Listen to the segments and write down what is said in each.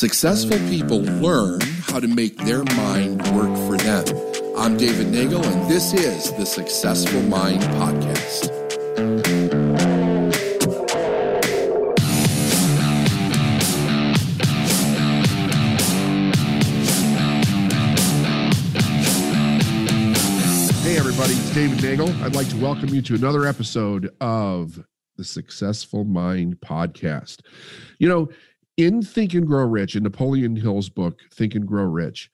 Successful people learn how to make their mind work for them. I'm David Nagel, and this is the Successful Mind Podcast. Hey, everybody, it's David Nagel. I'd like to welcome you to another episode of the Successful Mind Podcast. You know, in Think and Grow Rich, in Napoleon Hill's book, Think and Grow Rich,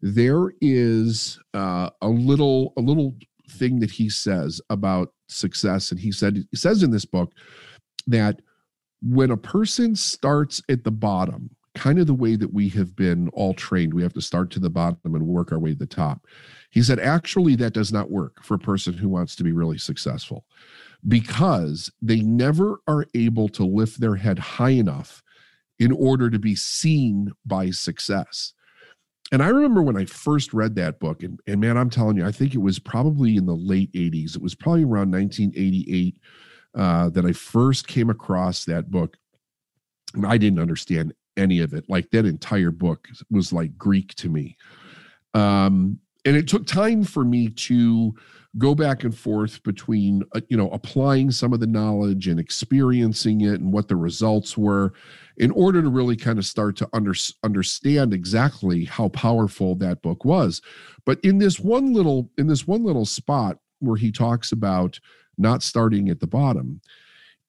there is uh, a little a little thing that he says about success, and he said he says in this book that when a person starts at the bottom, kind of the way that we have been all trained, we have to start to the bottom and work our way to the top. He said, actually, that does not work for a person who wants to be really successful because they never are able to lift their head high enough in order to be seen by success. And I remember when I first read that book, and, and man, I'm telling you, I think it was probably in the late 80s. It was probably around 1988 uh, that I first came across that book. And I didn't understand any of it. Like that entire book was like Greek to me. Um, and it took time for me to go back and forth between uh, you know applying some of the knowledge and experiencing it and what the results were in order to really kind of start to under, understand exactly how powerful that book was. But in this one little in this one little spot where he talks about not starting at the bottom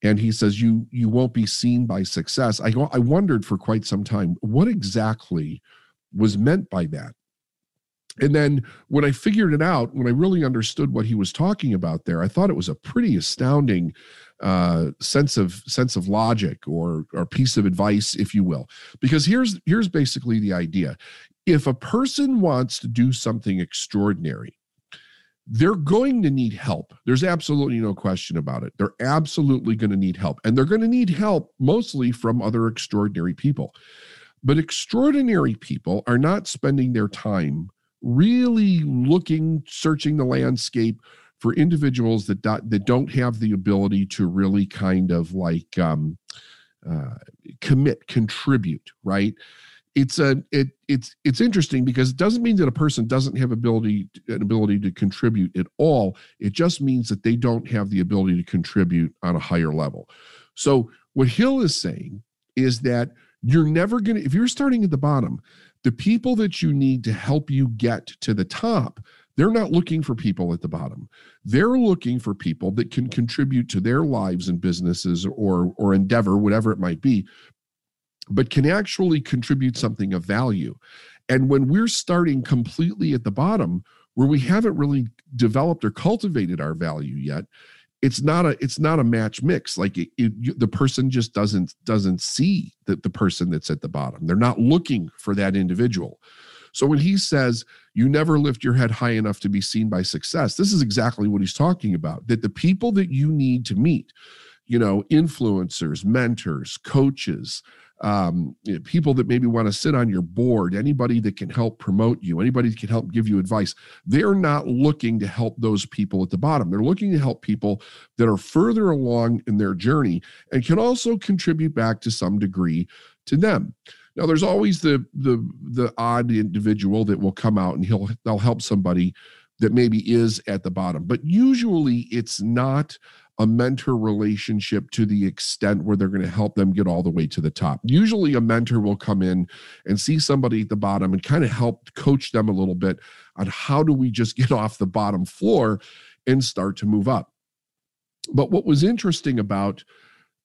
and he says you you won't be seen by success i i wondered for quite some time what exactly was meant by that. And then when I figured it out, when I really understood what he was talking about there, I thought it was a pretty astounding uh, sense of sense of logic or or piece of advice, if you will. Because here's here's basically the idea: if a person wants to do something extraordinary, they're going to need help. There's absolutely no question about it. They're absolutely going to need help, and they're going to need help mostly from other extraordinary people. But extraordinary people are not spending their time really looking, searching the landscape for individuals that do, that don't have the ability to really kind of like um, uh, commit, contribute, right? It's a it it's it's interesting because it doesn't mean that a person doesn't have ability an ability to contribute at all. It just means that they don't have the ability to contribute on a higher level. So what Hill is saying is that you're never going to if you're starting at the bottom the people that you need to help you get to the top they're not looking for people at the bottom. They're looking for people that can contribute to their lives and businesses or or endeavor whatever it might be but can actually contribute something of value. And when we're starting completely at the bottom where we haven't really developed or cultivated our value yet it's not a it's not a match mix. Like it, it, you, the person just doesn't doesn't see that the person that's at the bottom. They're not looking for that individual so when he says you never lift your head high enough to be seen by success this is exactly what he's talking about that the people that you need to meet you know influencers mentors coaches um, people that maybe want to sit on your board, anybody that can help promote you, anybody that can help give you advice, they're not looking to help those people at the bottom. They're looking to help people that are further along in their journey and can also contribute back to some degree to them. Now, there's always the the the odd individual that will come out and he'll they'll help somebody that maybe is at the bottom, but usually it's not a mentor relationship to the extent where they're going to help them get all the way to the top. Usually, a mentor will come in and see somebody at the bottom and kind of help coach them a little bit on how do we just get off the bottom floor and start to move up. But what was interesting about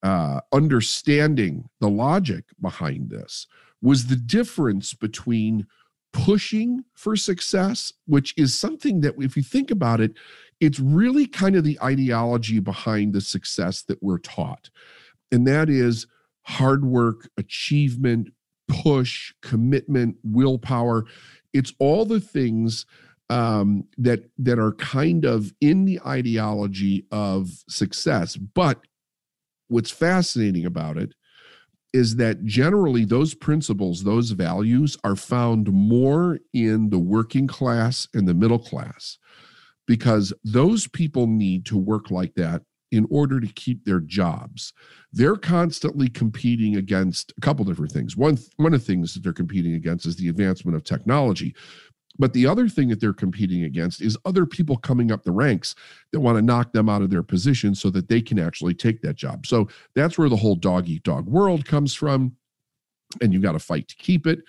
uh, understanding the logic behind this was the difference between pushing for success, which is something that, if you think about it, it's really kind of the ideology behind the success that we're taught. And that is hard work, achievement, push, commitment, willpower. It's all the things um, that that are kind of in the ideology of success. But what's fascinating about it is that generally those principles, those values are found more in the working class and the middle class because those people need to work like that in order to keep their jobs. They're constantly competing against a couple different things. One one of the things that they're competing against is the advancement of technology. But the other thing that they're competing against is other people coming up the ranks that want to knock them out of their position so that they can actually take that job. So that's where the whole dog eat dog world comes from. And you got to fight to keep it.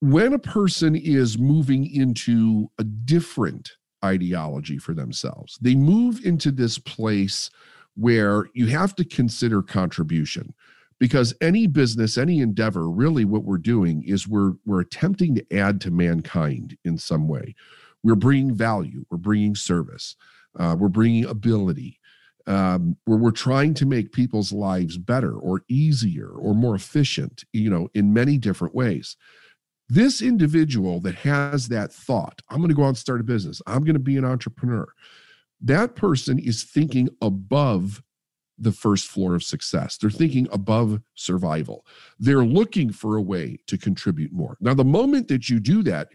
When a person is moving into a different ideology for themselves. They move into this place where you have to consider contribution because any business any endeavor really what we're doing is we're we're attempting to add to mankind in some way. We're bringing value we're bringing service uh, we're bringing ability um, where we're trying to make people's lives better or easier or more efficient you know in many different ways. This individual that has that thought, I'm going to go out and start a business, I'm going to be an entrepreneur, that person is thinking above the first floor of success. They're thinking above survival. They're looking for a way to contribute more. Now, the moment that you do that,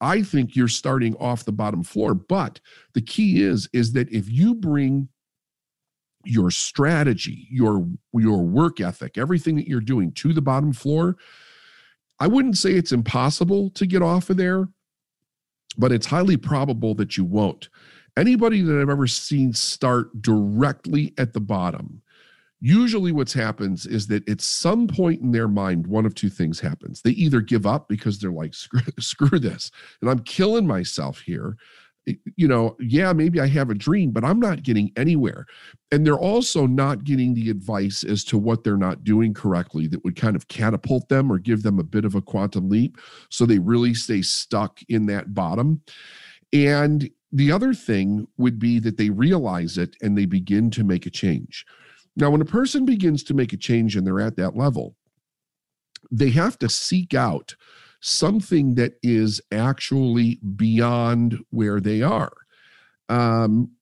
I think you're starting off the bottom floor. But the key is, is that if you bring your strategy, your your work ethic, everything that you're doing to the bottom floor, I wouldn't say it's impossible to get off of there, but it's highly probable that you won't. Anybody that I've ever seen start directly at the bottom, usually what's happens is that at some point in their mind, one of two things happens. They either give up because they're like, screw, screw this, and I'm killing myself here you know, yeah, maybe I have a dream, but I'm not getting anywhere. And they're also not getting the advice as to what they're not doing correctly that would kind of catapult them or give them a bit of a quantum leap. So they really stay stuck in that bottom. And the other thing would be that they realize it and they begin to make a change. Now, when a person begins to make a change and they're at that level, they have to seek out something that is actually beyond where they are. Um,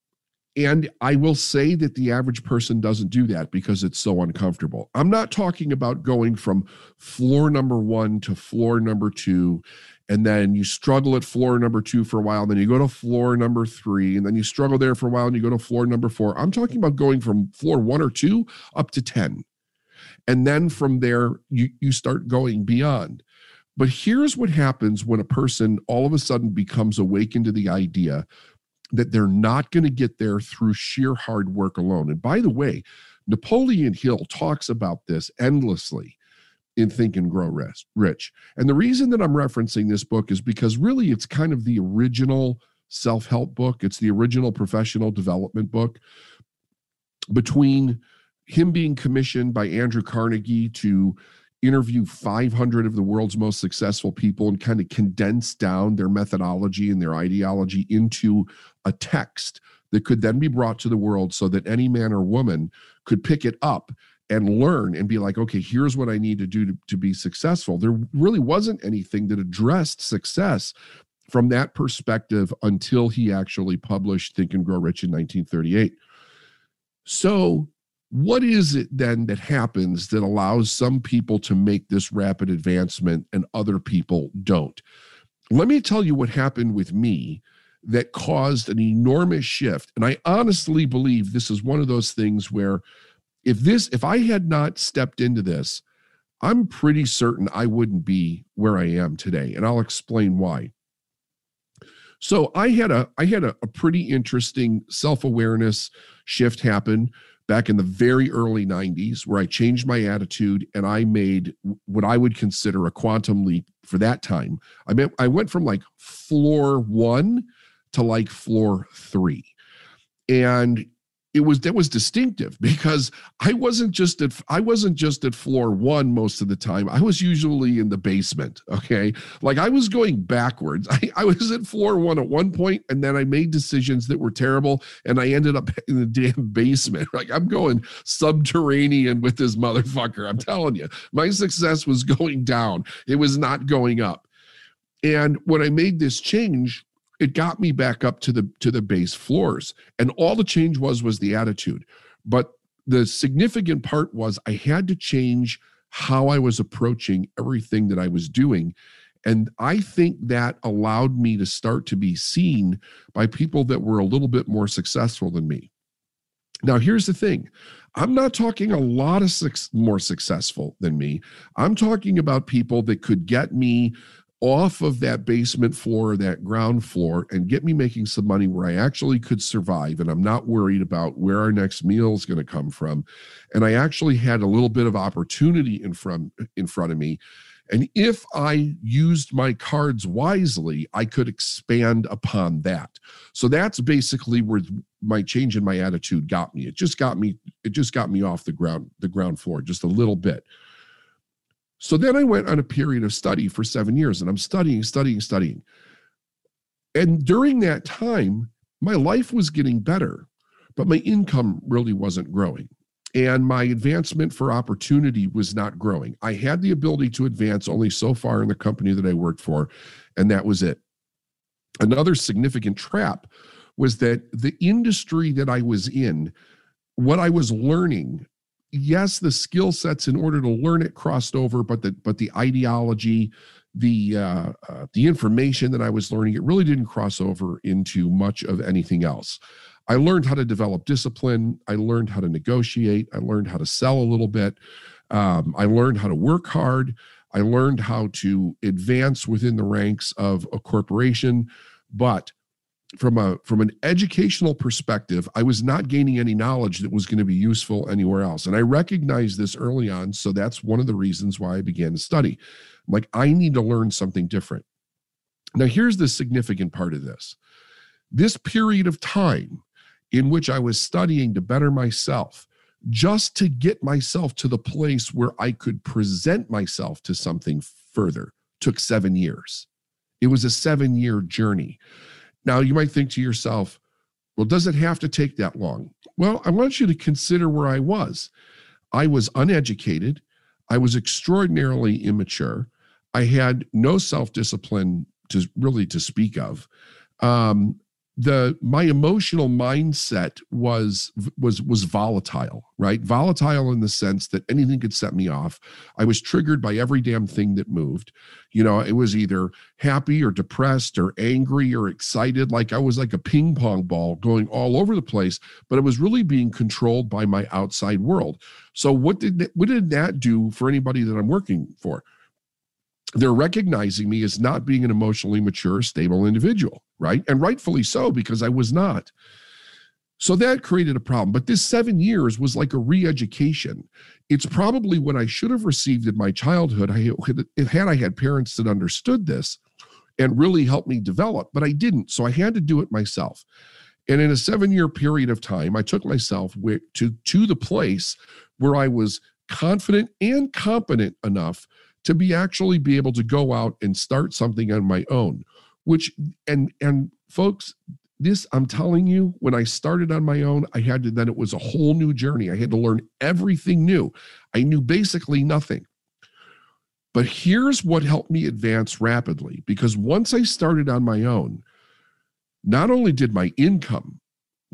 and I will say that the average person doesn't do that because it's so uncomfortable. I'm not talking about going from floor number one to floor number two, and then you struggle at floor number two for a while, then you go to floor number three, and then you struggle there for a while, and you go to floor number four. I'm talking about going from floor one or two up to 10. And then from there, you, you start going beyond. But here's what happens when a person all of a sudden becomes awakened to the idea that they're not going to get there through sheer hard work alone. And by the way, Napoleon Hill talks about this endlessly in Think and Grow Rich. And the reason that I'm referencing this book is because really it's kind of the original self help book, it's the original professional development book. Between him being commissioned by Andrew Carnegie to interview 500 of the world's most successful people and kind of condense down their methodology and their ideology into a text that could then be brought to the world so that any man or woman could pick it up and learn and be like, okay, here's what I need to do to, to be successful. There really wasn't anything that addressed success from that perspective until he actually published Think and Grow Rich in 1938. So what is it then that happens that allows some people to make this rapid advancement and other people don't? Let me tell you what happened with me that caused an enormous shift. And I honestly believe this is one of those things where if this if I had not stepped into this, I'm pretty certain I wouldn't be where I am today. And I'll explain why. So I had a I had a, a pretty interesting self-awareness shift happen back in the very early 90s where I changed my attitude and I made what I would consider a quantum leap for that time. I mean, I went from like floor one to like floor three. And it was that was distinctive because I wasn't just at I wasn't just at floor one most of the time. I was usually in the basement. Okay. Like I was going backwards. I, I was at floor one at one point, and then I made decisions that were terrible, and I ended up in the damn basement. Like I'm going subterranean with this motherfucker. I'm telling you, my success was going down. It was not going up. And when I made this change, it got me back up to the to the base floors. And all the change was was the attitude. But the significant part was i had to change how i was approaching everything that i was doing. And i think that allowed me to start to be seen by people that were a little bit more successful than me. Now, here's the thing. I'm not talking a lot of more successful than me. I'm talking about people that could get me off of that basement floor, that ground floor, and get me making some money where I actually could survive. And I'm not worried about where our next meal is going to come from. And I actually had a little bit of opportunity in front in front of me and if I used my cards wisely, I could expand upon that. So that's basically where my change in my attitude got me. It just got me, it just got me off the ground, the ground floor just a little bit. So then I went on a period of study for seven years and I'm studying, studying, studying. And during that time, my life was getting better, but my income really wasn't growing and my advancement for opportunity was not growing. I had the ability to advance only so far in the company that I worked for, and that was it. Another significant trap was that the industry that I was in, what I was learning, yes, the skill sets in order to learn it crossed over, but the but the ideology, the uh, uh, the information that I was learning, it really didn't cross over into much of anything else. I learned how to develop discipline. I learned how to negotiate. I learned how to sell a little bit. Um, I learned how to work hard. I learned how to advance within the ranks of a corporation. But from a from an educational perspective, I was not gaining any knowledge that was going to be useful anywhere else. And I recognized this early on. So that's one of the reasons why I began to study. I'm like, I need to learn something different. Now, here's the significant part of this. This period of time in which I was studying to better myself, just to get myself to the place where I could present myself to something further, took seven years. It was a seven year journey. Now, you might think to yourself, well, does it have to take that long? Well, I want you to consider where I was. I was uneducated. I was extraordinarily immature. I had no self discipline to really to speak of. Um, the my emotional mindset was was was volatile right? Volatile in the sense that anything could set me off. I was triggered by every damn thing that moved. You know it was either happy or depressed or angry or excited. Like i was like a ping pong ball going all over the place but it was really being controlled by my outside world. So what did what did that do for anybody that i'm working for they're recognizing me as not being an emotionally mature, stable individual, right? And rightfully so, because I was not. So that created a problem. But this seven years was like a re education. It's probably what I should have received in my childhood I had, I had parents that understood this and really helped me develop, but I didn't. So I had to do it myself. And in a seven year period of time, I took myself to, to the place where I was confident and competent enough to be actually be able to go out and start something on my own which and and folks this i'm telling you when i started on my own i had to then it was a whole new journey. I had to learn everything new. I knew basically nothing. But here's what helped me advance rapidly because once i started on my own not only did my income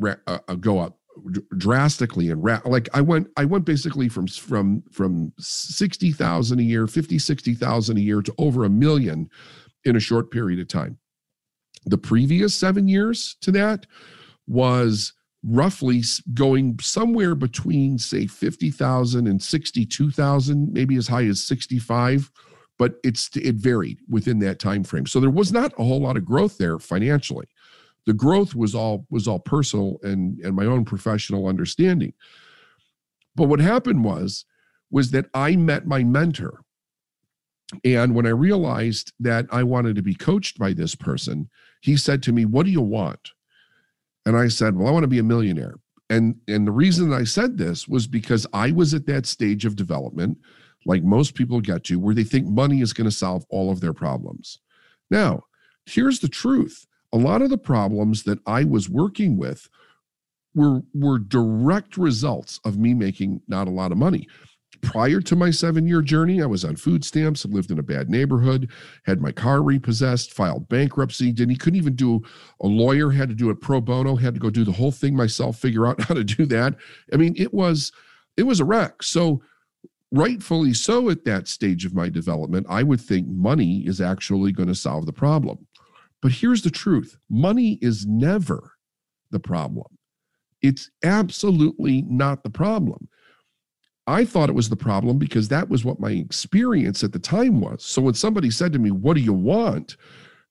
uh, uh, go up drastically and ra- like I went I went basically from from from 60,000 a year, 50 60,000 a year to over a million in a short period of time. The previous 7 years to that was roughly going somewhere between say 50,000 and 62,000, maybe as high as 65, but it's it varied within that time frame. So there was not a whole lot of growth there financially the growth was all was all personal and and my own professional understanding. But what happened was was that i met my mentor. And when i realized that i wanted to be coached by this person he said to me what do you want? And i said well i want to be a millionaire. And and the reason i said this was because i was at that stage of development like most people get to where they think money is going to solve all of their problems. Now here's the truth a lot of the problems that I was working with were were direct results of me making not a lot of money. Prior to my seven year journey, I was on food stamps, lived in a bad neighborhood, had my car repossessed, filed bankruptcy. Didn't couldn't even do a lawyer, had to do it pro bono, had to go do the whole thing myself, figure out how to do that. I mean, it was it was a wreck. So rightfully so at that stage of my development, I would think money is actually going to solve the problem. But here's the truth money is never the problem. It's absolutely not the problem. I thought it was the problem because that was what my experience at the time was. So when somebody said to me, What do you want?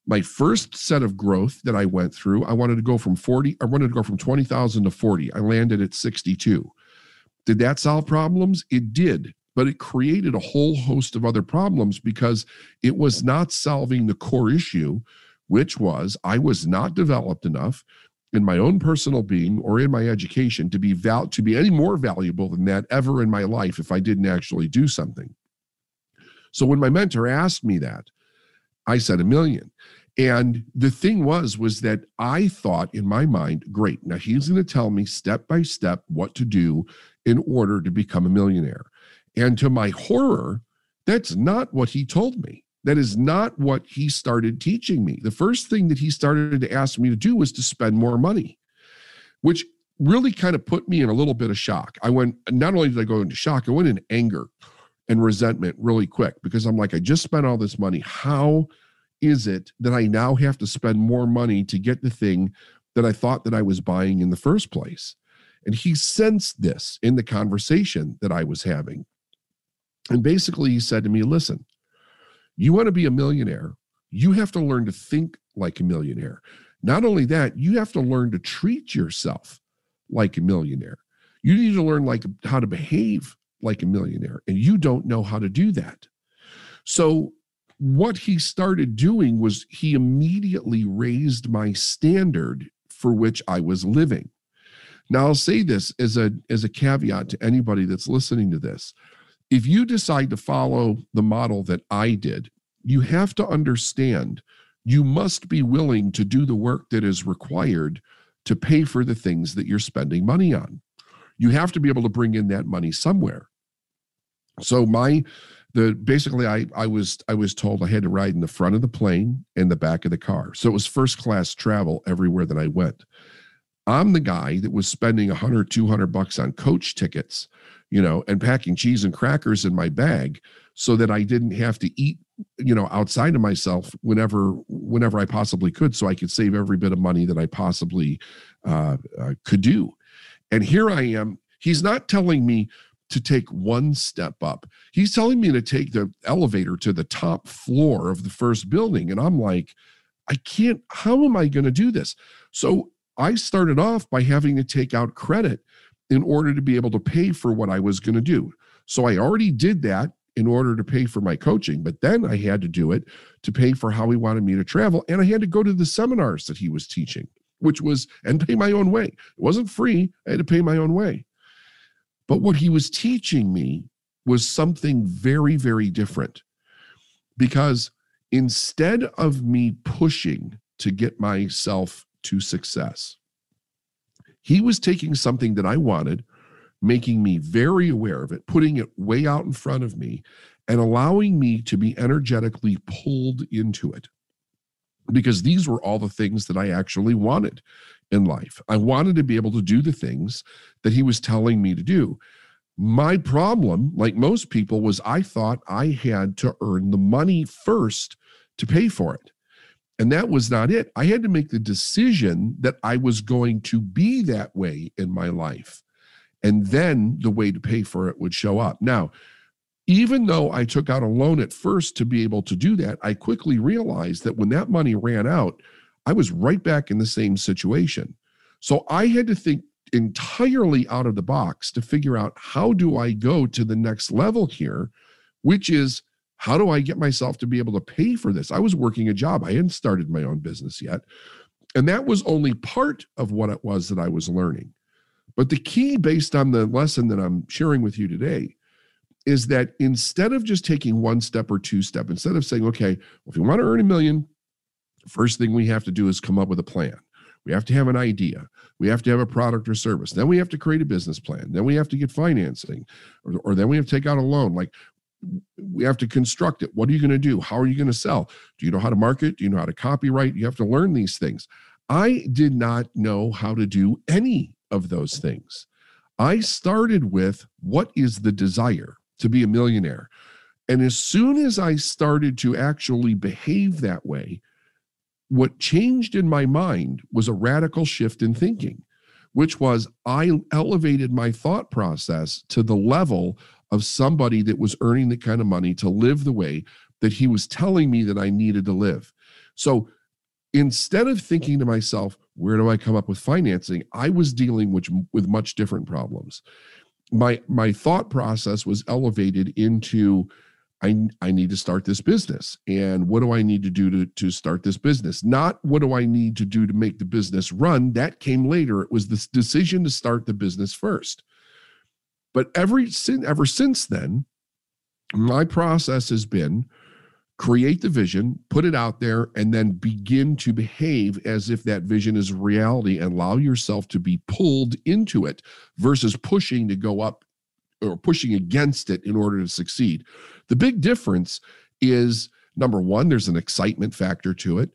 My first set of growth that I went through, I wanted to go from 40, I wanted to go from 20,000 to 40. I landed at 62. Did that solve problems? It did, but it created a whole host of other problems because it was not solving the core issue, which was I was not developed enough in my own personal being or in my education to be val- to be any more valuable than that ever in my life if I didn't actually do something. So when my mentor asked me that, I said a million. And the thing was was that I thought in my mind, great. Now he's going to tell me step by step what to do in order to become a millionaire. And to my horror, that's not what he told me. That is not what he started teaching me. The first thing that he started to ask me to do was to spend more money, which really kind of put me in a little bit of shock. I went, not only did I go into shock, I went in anger and resentment really quick because I'm like, I just spent all this money. How is it that I now have to spend more money to get the thing that I thought that I was buying in the first place? And he sensed this in the conversation that I was having. And basically, he said to me, Listen, you want to be a millionaire, you have to learn to think like a millionaire. Not only that, you have to learn to treat yourself like a millionaire. You need to learn like how to behave like a millionaire, and you don't know how to do that. So what he started doing was he immediately raised my standard for which I was living. Now I'll say this as a as a caveat to anybody that's listening to this if you decide to follow the model that I did, you have to understand you must be willing to do the work that is required to pay for the things that you're spending money on. You have to be able to bring in that money somewhere. So my the basically I I was I was told I had to ride in the front of the plane and the back of the car. So it was first class travel everywhere that I went. I'm the guy that was spending 100 200 bucks on coach tickets you know, and packing cheese and crackers in my bag so that I didn't have to eat, you know, outside of myself whenever whenever I possibly could, so I could save every bit of money that I possibly uh, uh, could do. And here I am. He's not telling me to take one step up. He's telling me to take the elevator to the top floor of the first building, and I'm like, I can't. How am I going to do this? So I started off by having to take out credit in order to be able to pay for what I was going to do. So I already did that in order to pay for my coaching, but then I had to do it to pay for how he wanted me to travel. And I had to go to the seminars that he was teaching, which was, and pay my own way. It wasn't free, I had to pay my own way. But what he was teaching me was something very, very different because instead of me pushing to get myself to success, he was taking something that I wanted, making me very aware of it, putting it way out in front of me, and allowing me to be energetically pulled into it. Because these were all the things that I actually wanted in life. I wanted to be able to do the things that he was telling me to do. My problem, like most people, was I thought I had to earn the money first to pay for it. And that was not it. I had to make the decision that I was going to be that way in my life. And then the way to pay for it would show up. Now, even though I took out a loan at first to be able to do that, I quickly realized that when that money ran out, I was right back in the same situation. So I had to think entirely out of the box to figure out how do I go to the next level here, which is how do I get myself to be able to pay for this? I was working a job, I hadn't started my own business yet. And that was only part of what it was that I was learning. But the key, based on the lesson that I'm sharing with you today, is that instead of just taking one step or two step, instead of saying, okay, well, if you want to earn a million, first thing we have to do is come up with a plan. We have to have an idea. We have to have a product or service. Then we have to create a business plan. Then we have to get financing, or, or then we have to take out a loan. Like we have to construct it. What are you going to do? How are you going to sell? Do you know how to market? Do you know how to copyright? You have to learn these things. I did not know how to do any of those things. I started with what is the desire to be a millionaire? And as soon as I started to actually behave that way, what changed in my mind was a radical shift in thinking. Which was I elevated my thought process to the level of somebody that was earning the kind of money to live the way that he was telling me that I needed to live. So instead of thinking to myself, where do I come up with financing? I was dealing with, with much different problems. My my thought process was elevated into I, I need to start this business. And what do I need to do to, to start this business? Not what do I need to do to make the business run? That came later. It was this decision to start the business first. But every ever since then, my process has been create the vision, put it out there, and then begin to behave as if that vision is reality and allow yourself to be pulled into it versus pushing to go up or pushing against it in order to succeed. The big difference is number one, there's an excitement factor to it.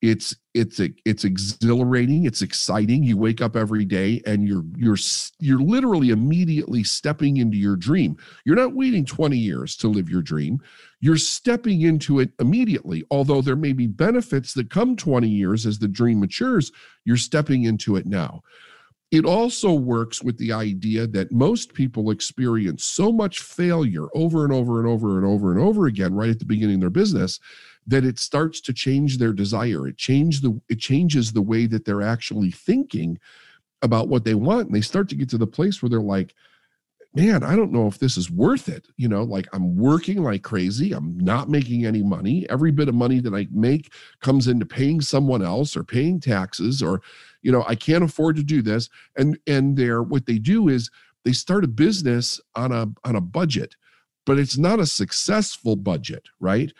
It's it's it's exhilarating, it's exciting. You wake up every day and you're you're you're literally immediately stepping into your dream. You're not waiting 20 years to live your dream. You're stepping into it immediately. Although there may be benefits that come 20 years as the dream matures, you're stepping into it now. It also works with the idea that most people experience so much failure over and over and over and over and over again right at the beginning of their business that it starts to change their desire. It the it changes the way that they're actually thinking about what they want and they start to get to the place where they're like man, I don't know if this is worth it. You know, like I'm working like crazy. I'm not making any money. Every bit of money that I make comes into paying someone else or paying taxes or, you know, I can't afford to do this. And and they're what they do is they start a business on a on a budget, but it's not a successful budget, right?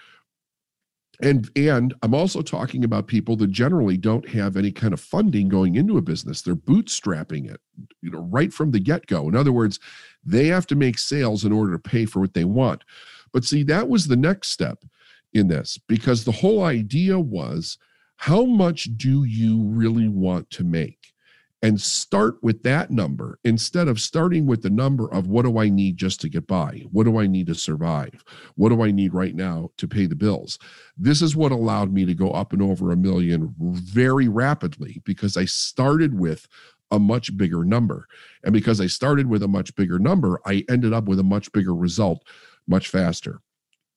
And and i'm also talking about people that generally don't have any kind of funding going into a business. They're bootstrapping it you know right from the get-go. In other words they have to make sales in order to pay for what they want. But see that was the next step in this because the whole idea was how much do you really want to make and start with that number instead of starting with the number of what do I need just to get by? What do I need to survive? What do I need right now to pay the bills? This is what allowed me to go up and over a million very rapidly because I started with a much bigger number. And because I started with a much bigger number, I ended up with a much bigger result much faster.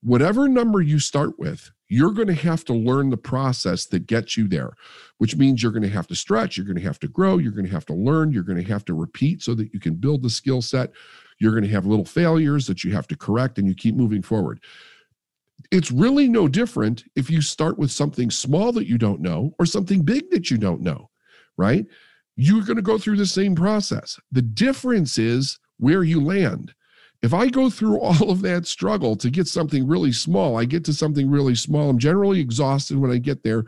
Whatever number you start with, you're going to have to learn the process that gets you there, which means you're going to have to stretch, you're going to have to grow, you're going to have to learn, you're going to have to repeat so that you can build the skill set. You're going to have little failures that you have to correct and you keep moving forward. It's really no different if you start with something small that you don't know or something big that you don't know, right? You're going to go through the same process. The difference is where you land if I go through all of that struggle to get something really small, I get to something really small. I'm generally exhausted when I get there.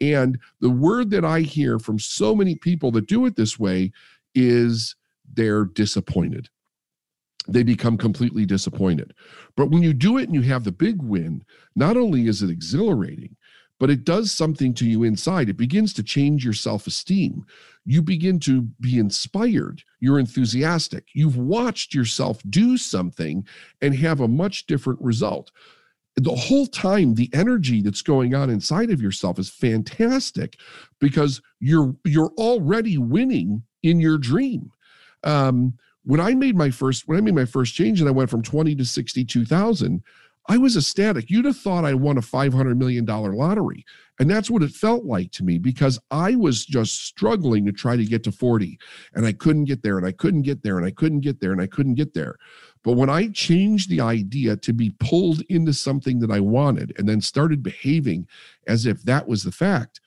And the word that I hear from so many people that do it this way is they're disappointed. They become completely disappointed. But when you do it and you have the big win, not only is it exhilarating, but it does something to you inside. It begins to change your self esteem. You begin to be inspired. You're enthusiastic. You've watched yourself do something and have a much different result. The whole time, the energy that's going on inside of yourself is fantastic because you're you're already winning in your dream. Um, when I made my first when I made my first change and I went from 20 to 62,000, I was ecstatic. You'd have thought I won a $500 million lottery. And that's what it felt like to me because I was just struggling to try to get to 40 and I couldn't get there and I couldn't get there and I couldn't get there and I couldn't get there. But when I changed the idea to be pulled into something that I wanted and then started behaving as if that was the fact,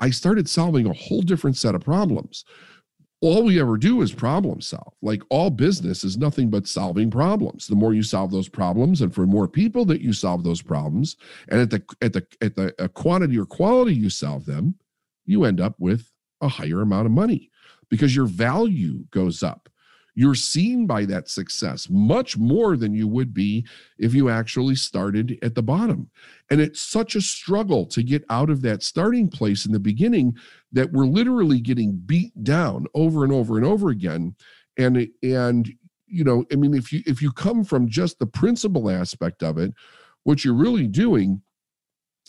I started solving a whole different set of problems all we ever do is problem solve. Like all business is nothing but solving problems. The more you solve those problems, and for more people that you solve those problems, and at the at the at the uh, quantity or quality you solve them, you end up with a higher amount of money because your value goes up you're seen by that success much more than you would be if you actually started at the bottom. And it's such a struggle to get out of that starting place in the beginning that we're literally getting beat down over and over and over again. And and you know, I mean, if you if you come from just the principal aspect of it, what you're really doing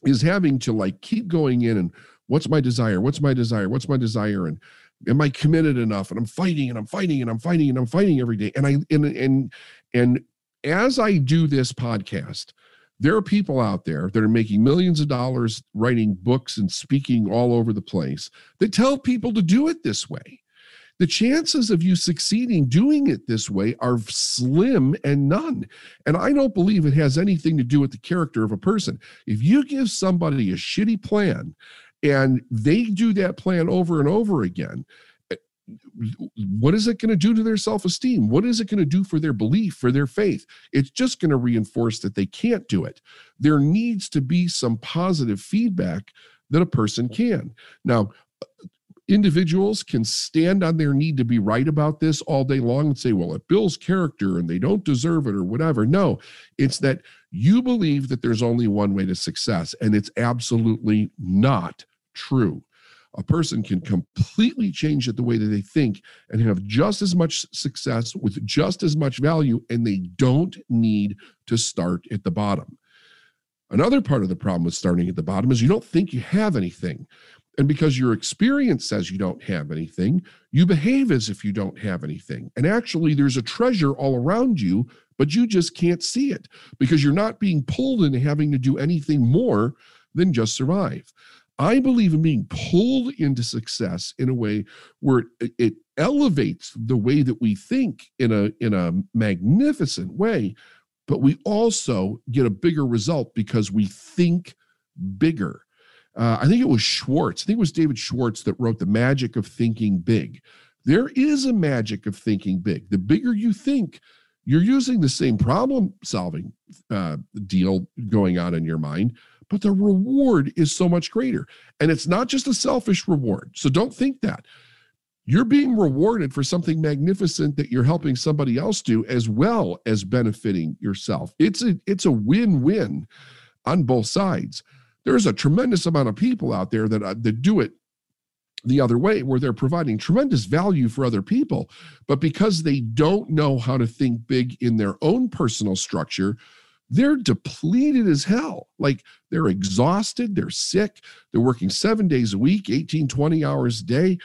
is having to like keep going in and what's my desire what's my desire what's my desire and am I committed enough? And I'm fighting and I'm fighting and I'm fighting and I'm fighting every day. And I and and and as I do this podcast, there are people out there that are making millions of dollars writing books and speaking all over the place that tell people to do it this way. The chances of you succeeding doing it this way are slim and none. And I don't believe it has anything to do with the character of a person. If you give somebody a shitty plan and they do that plan over and over again, eh, what is it going to do to their self esteem? What is it going to do for their belief, for their faith? It's just going to reinforce that they can't do it. There needs to be some positive feedback that a person can. Now, individuals can stand on their need to be right about this all day long and say, well, it builds character and they don't deserve it or whatever. No, it's that you believe that there's only one way to success, and it's absolutely not true a person can completely change it the way that they think and have just as much success with just as much value, and they don't need to start at the bottom. Another part of the problem with starting at the bottom is you don't think you have anything. And because your experience says you don't have anything, you behave as if you don't have anything. And actually, there's a treasure all around you, but you just can't see it because you're not being pulled into having to do anything more than just survive. I believe in being pulled into success in a way where it, it elevates the way that we think in a in a magnificent way, but we also get a bigger result because we think bigger. Uh, I think it was Schwartz. I think it was David Schwartz that wrote The Magic of Thinking Big. There is a magic of thinking big. The bigger you think, you're using the same problem solving uh, deal going on in your mind, but the reward is so much greater. And it's not just a selfish reward. So don't think that. You're being rewarded for something magnificent that you're helping somebody else do as well as benefiting yourself. It's a it's a win-win on both sides. There's a tremendous amount of people out there that uh, that do it the other way where they're providing tremendous value for other people but because they don't know how to think big in their own personal structure they're depleted as hell. Like they're exhausted, they're sick, they're working seven days a week, 18, 20 hours a day.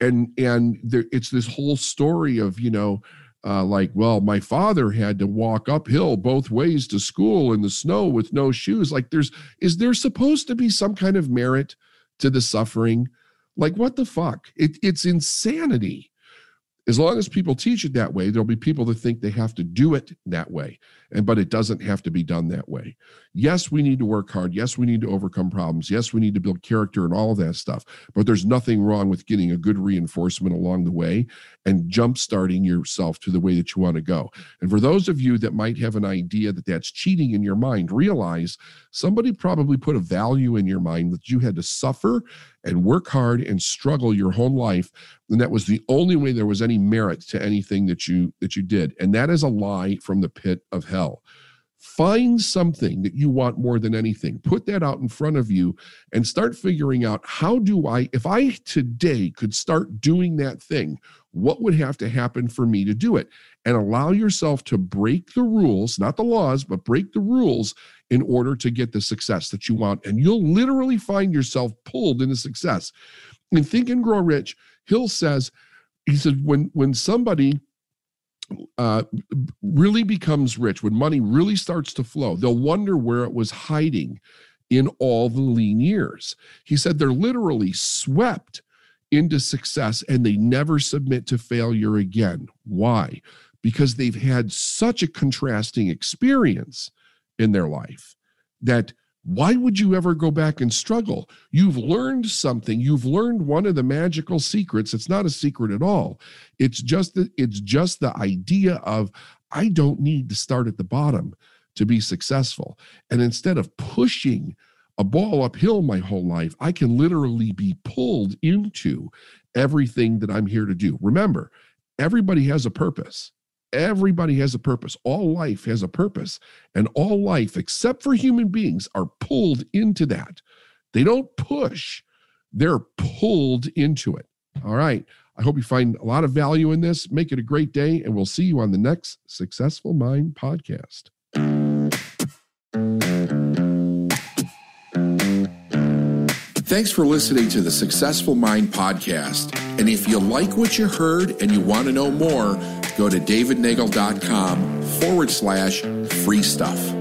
And and there, it's this whole story of, you know, uh, like, well, my father had to walk uphill both ways to school in the snow with no shoes. Like, there's is there supposed to be some kind of merit to the suffering? Like, what the fuck? It, it's insanity. As long as people teach it that way, there'll be people that think they have to do it that way and but it doesn't have to be done that way. Yes we need to work hard. Yes we need to overcome problems. Yes we need to build character and all of that stuff but there's nothing wrong with getting a good reinforcement along the way and jump starting yourself to the way that you want to go. And for those of you that might have an idea that that's cheating in your mind realize somebody probably put a value in your mind that you had to suffer and work hard and struggle your whole life and that was the only way there was any merit to anything that you that you did and that is a lie from the pit of hell. Find something that you want more than anything. Put that out in front of you and start figuring out how do I, if I today could start doing that thing, what would have to happen for me to do it? And allow yourself to break the rules, not the laws, but break the rules in order to get the success that you want. And you'll literally find yourself pulled into success. In Think and Grow Rich, Hill says, he said, when when somebody uh, really becomes rich, when money really starts to flow, they'll wonder where it was hiding in all the lean years. He said they're literally swept into success and they never submit to failure again. Why? Because they've had such a contrasting experience in their life that why would you ever go back and struggle? You've learned something. You've learned one of the magical secrets. It's not a secret at all. It's just the, it's just the idea of I don't need to start at the bottom to be successful. And instead of pushing a ball uphill my whole life, I can literally be pulled into everything that I'm here to do. Remember, everybody has a purpose. Everybody has a purpose. All life has a purpose. And all life, except for human beings, are pulled into that. They don't push, they're pulled into it. All right. I hope you find a lot of value in this. Make it a great day, and we'll see you on the next Successful Mind podcast. Thanks for listening to the Successful Mind podcast. And if you like what you heard and you want to know more, go to davidnagel.com forward slash free stuff.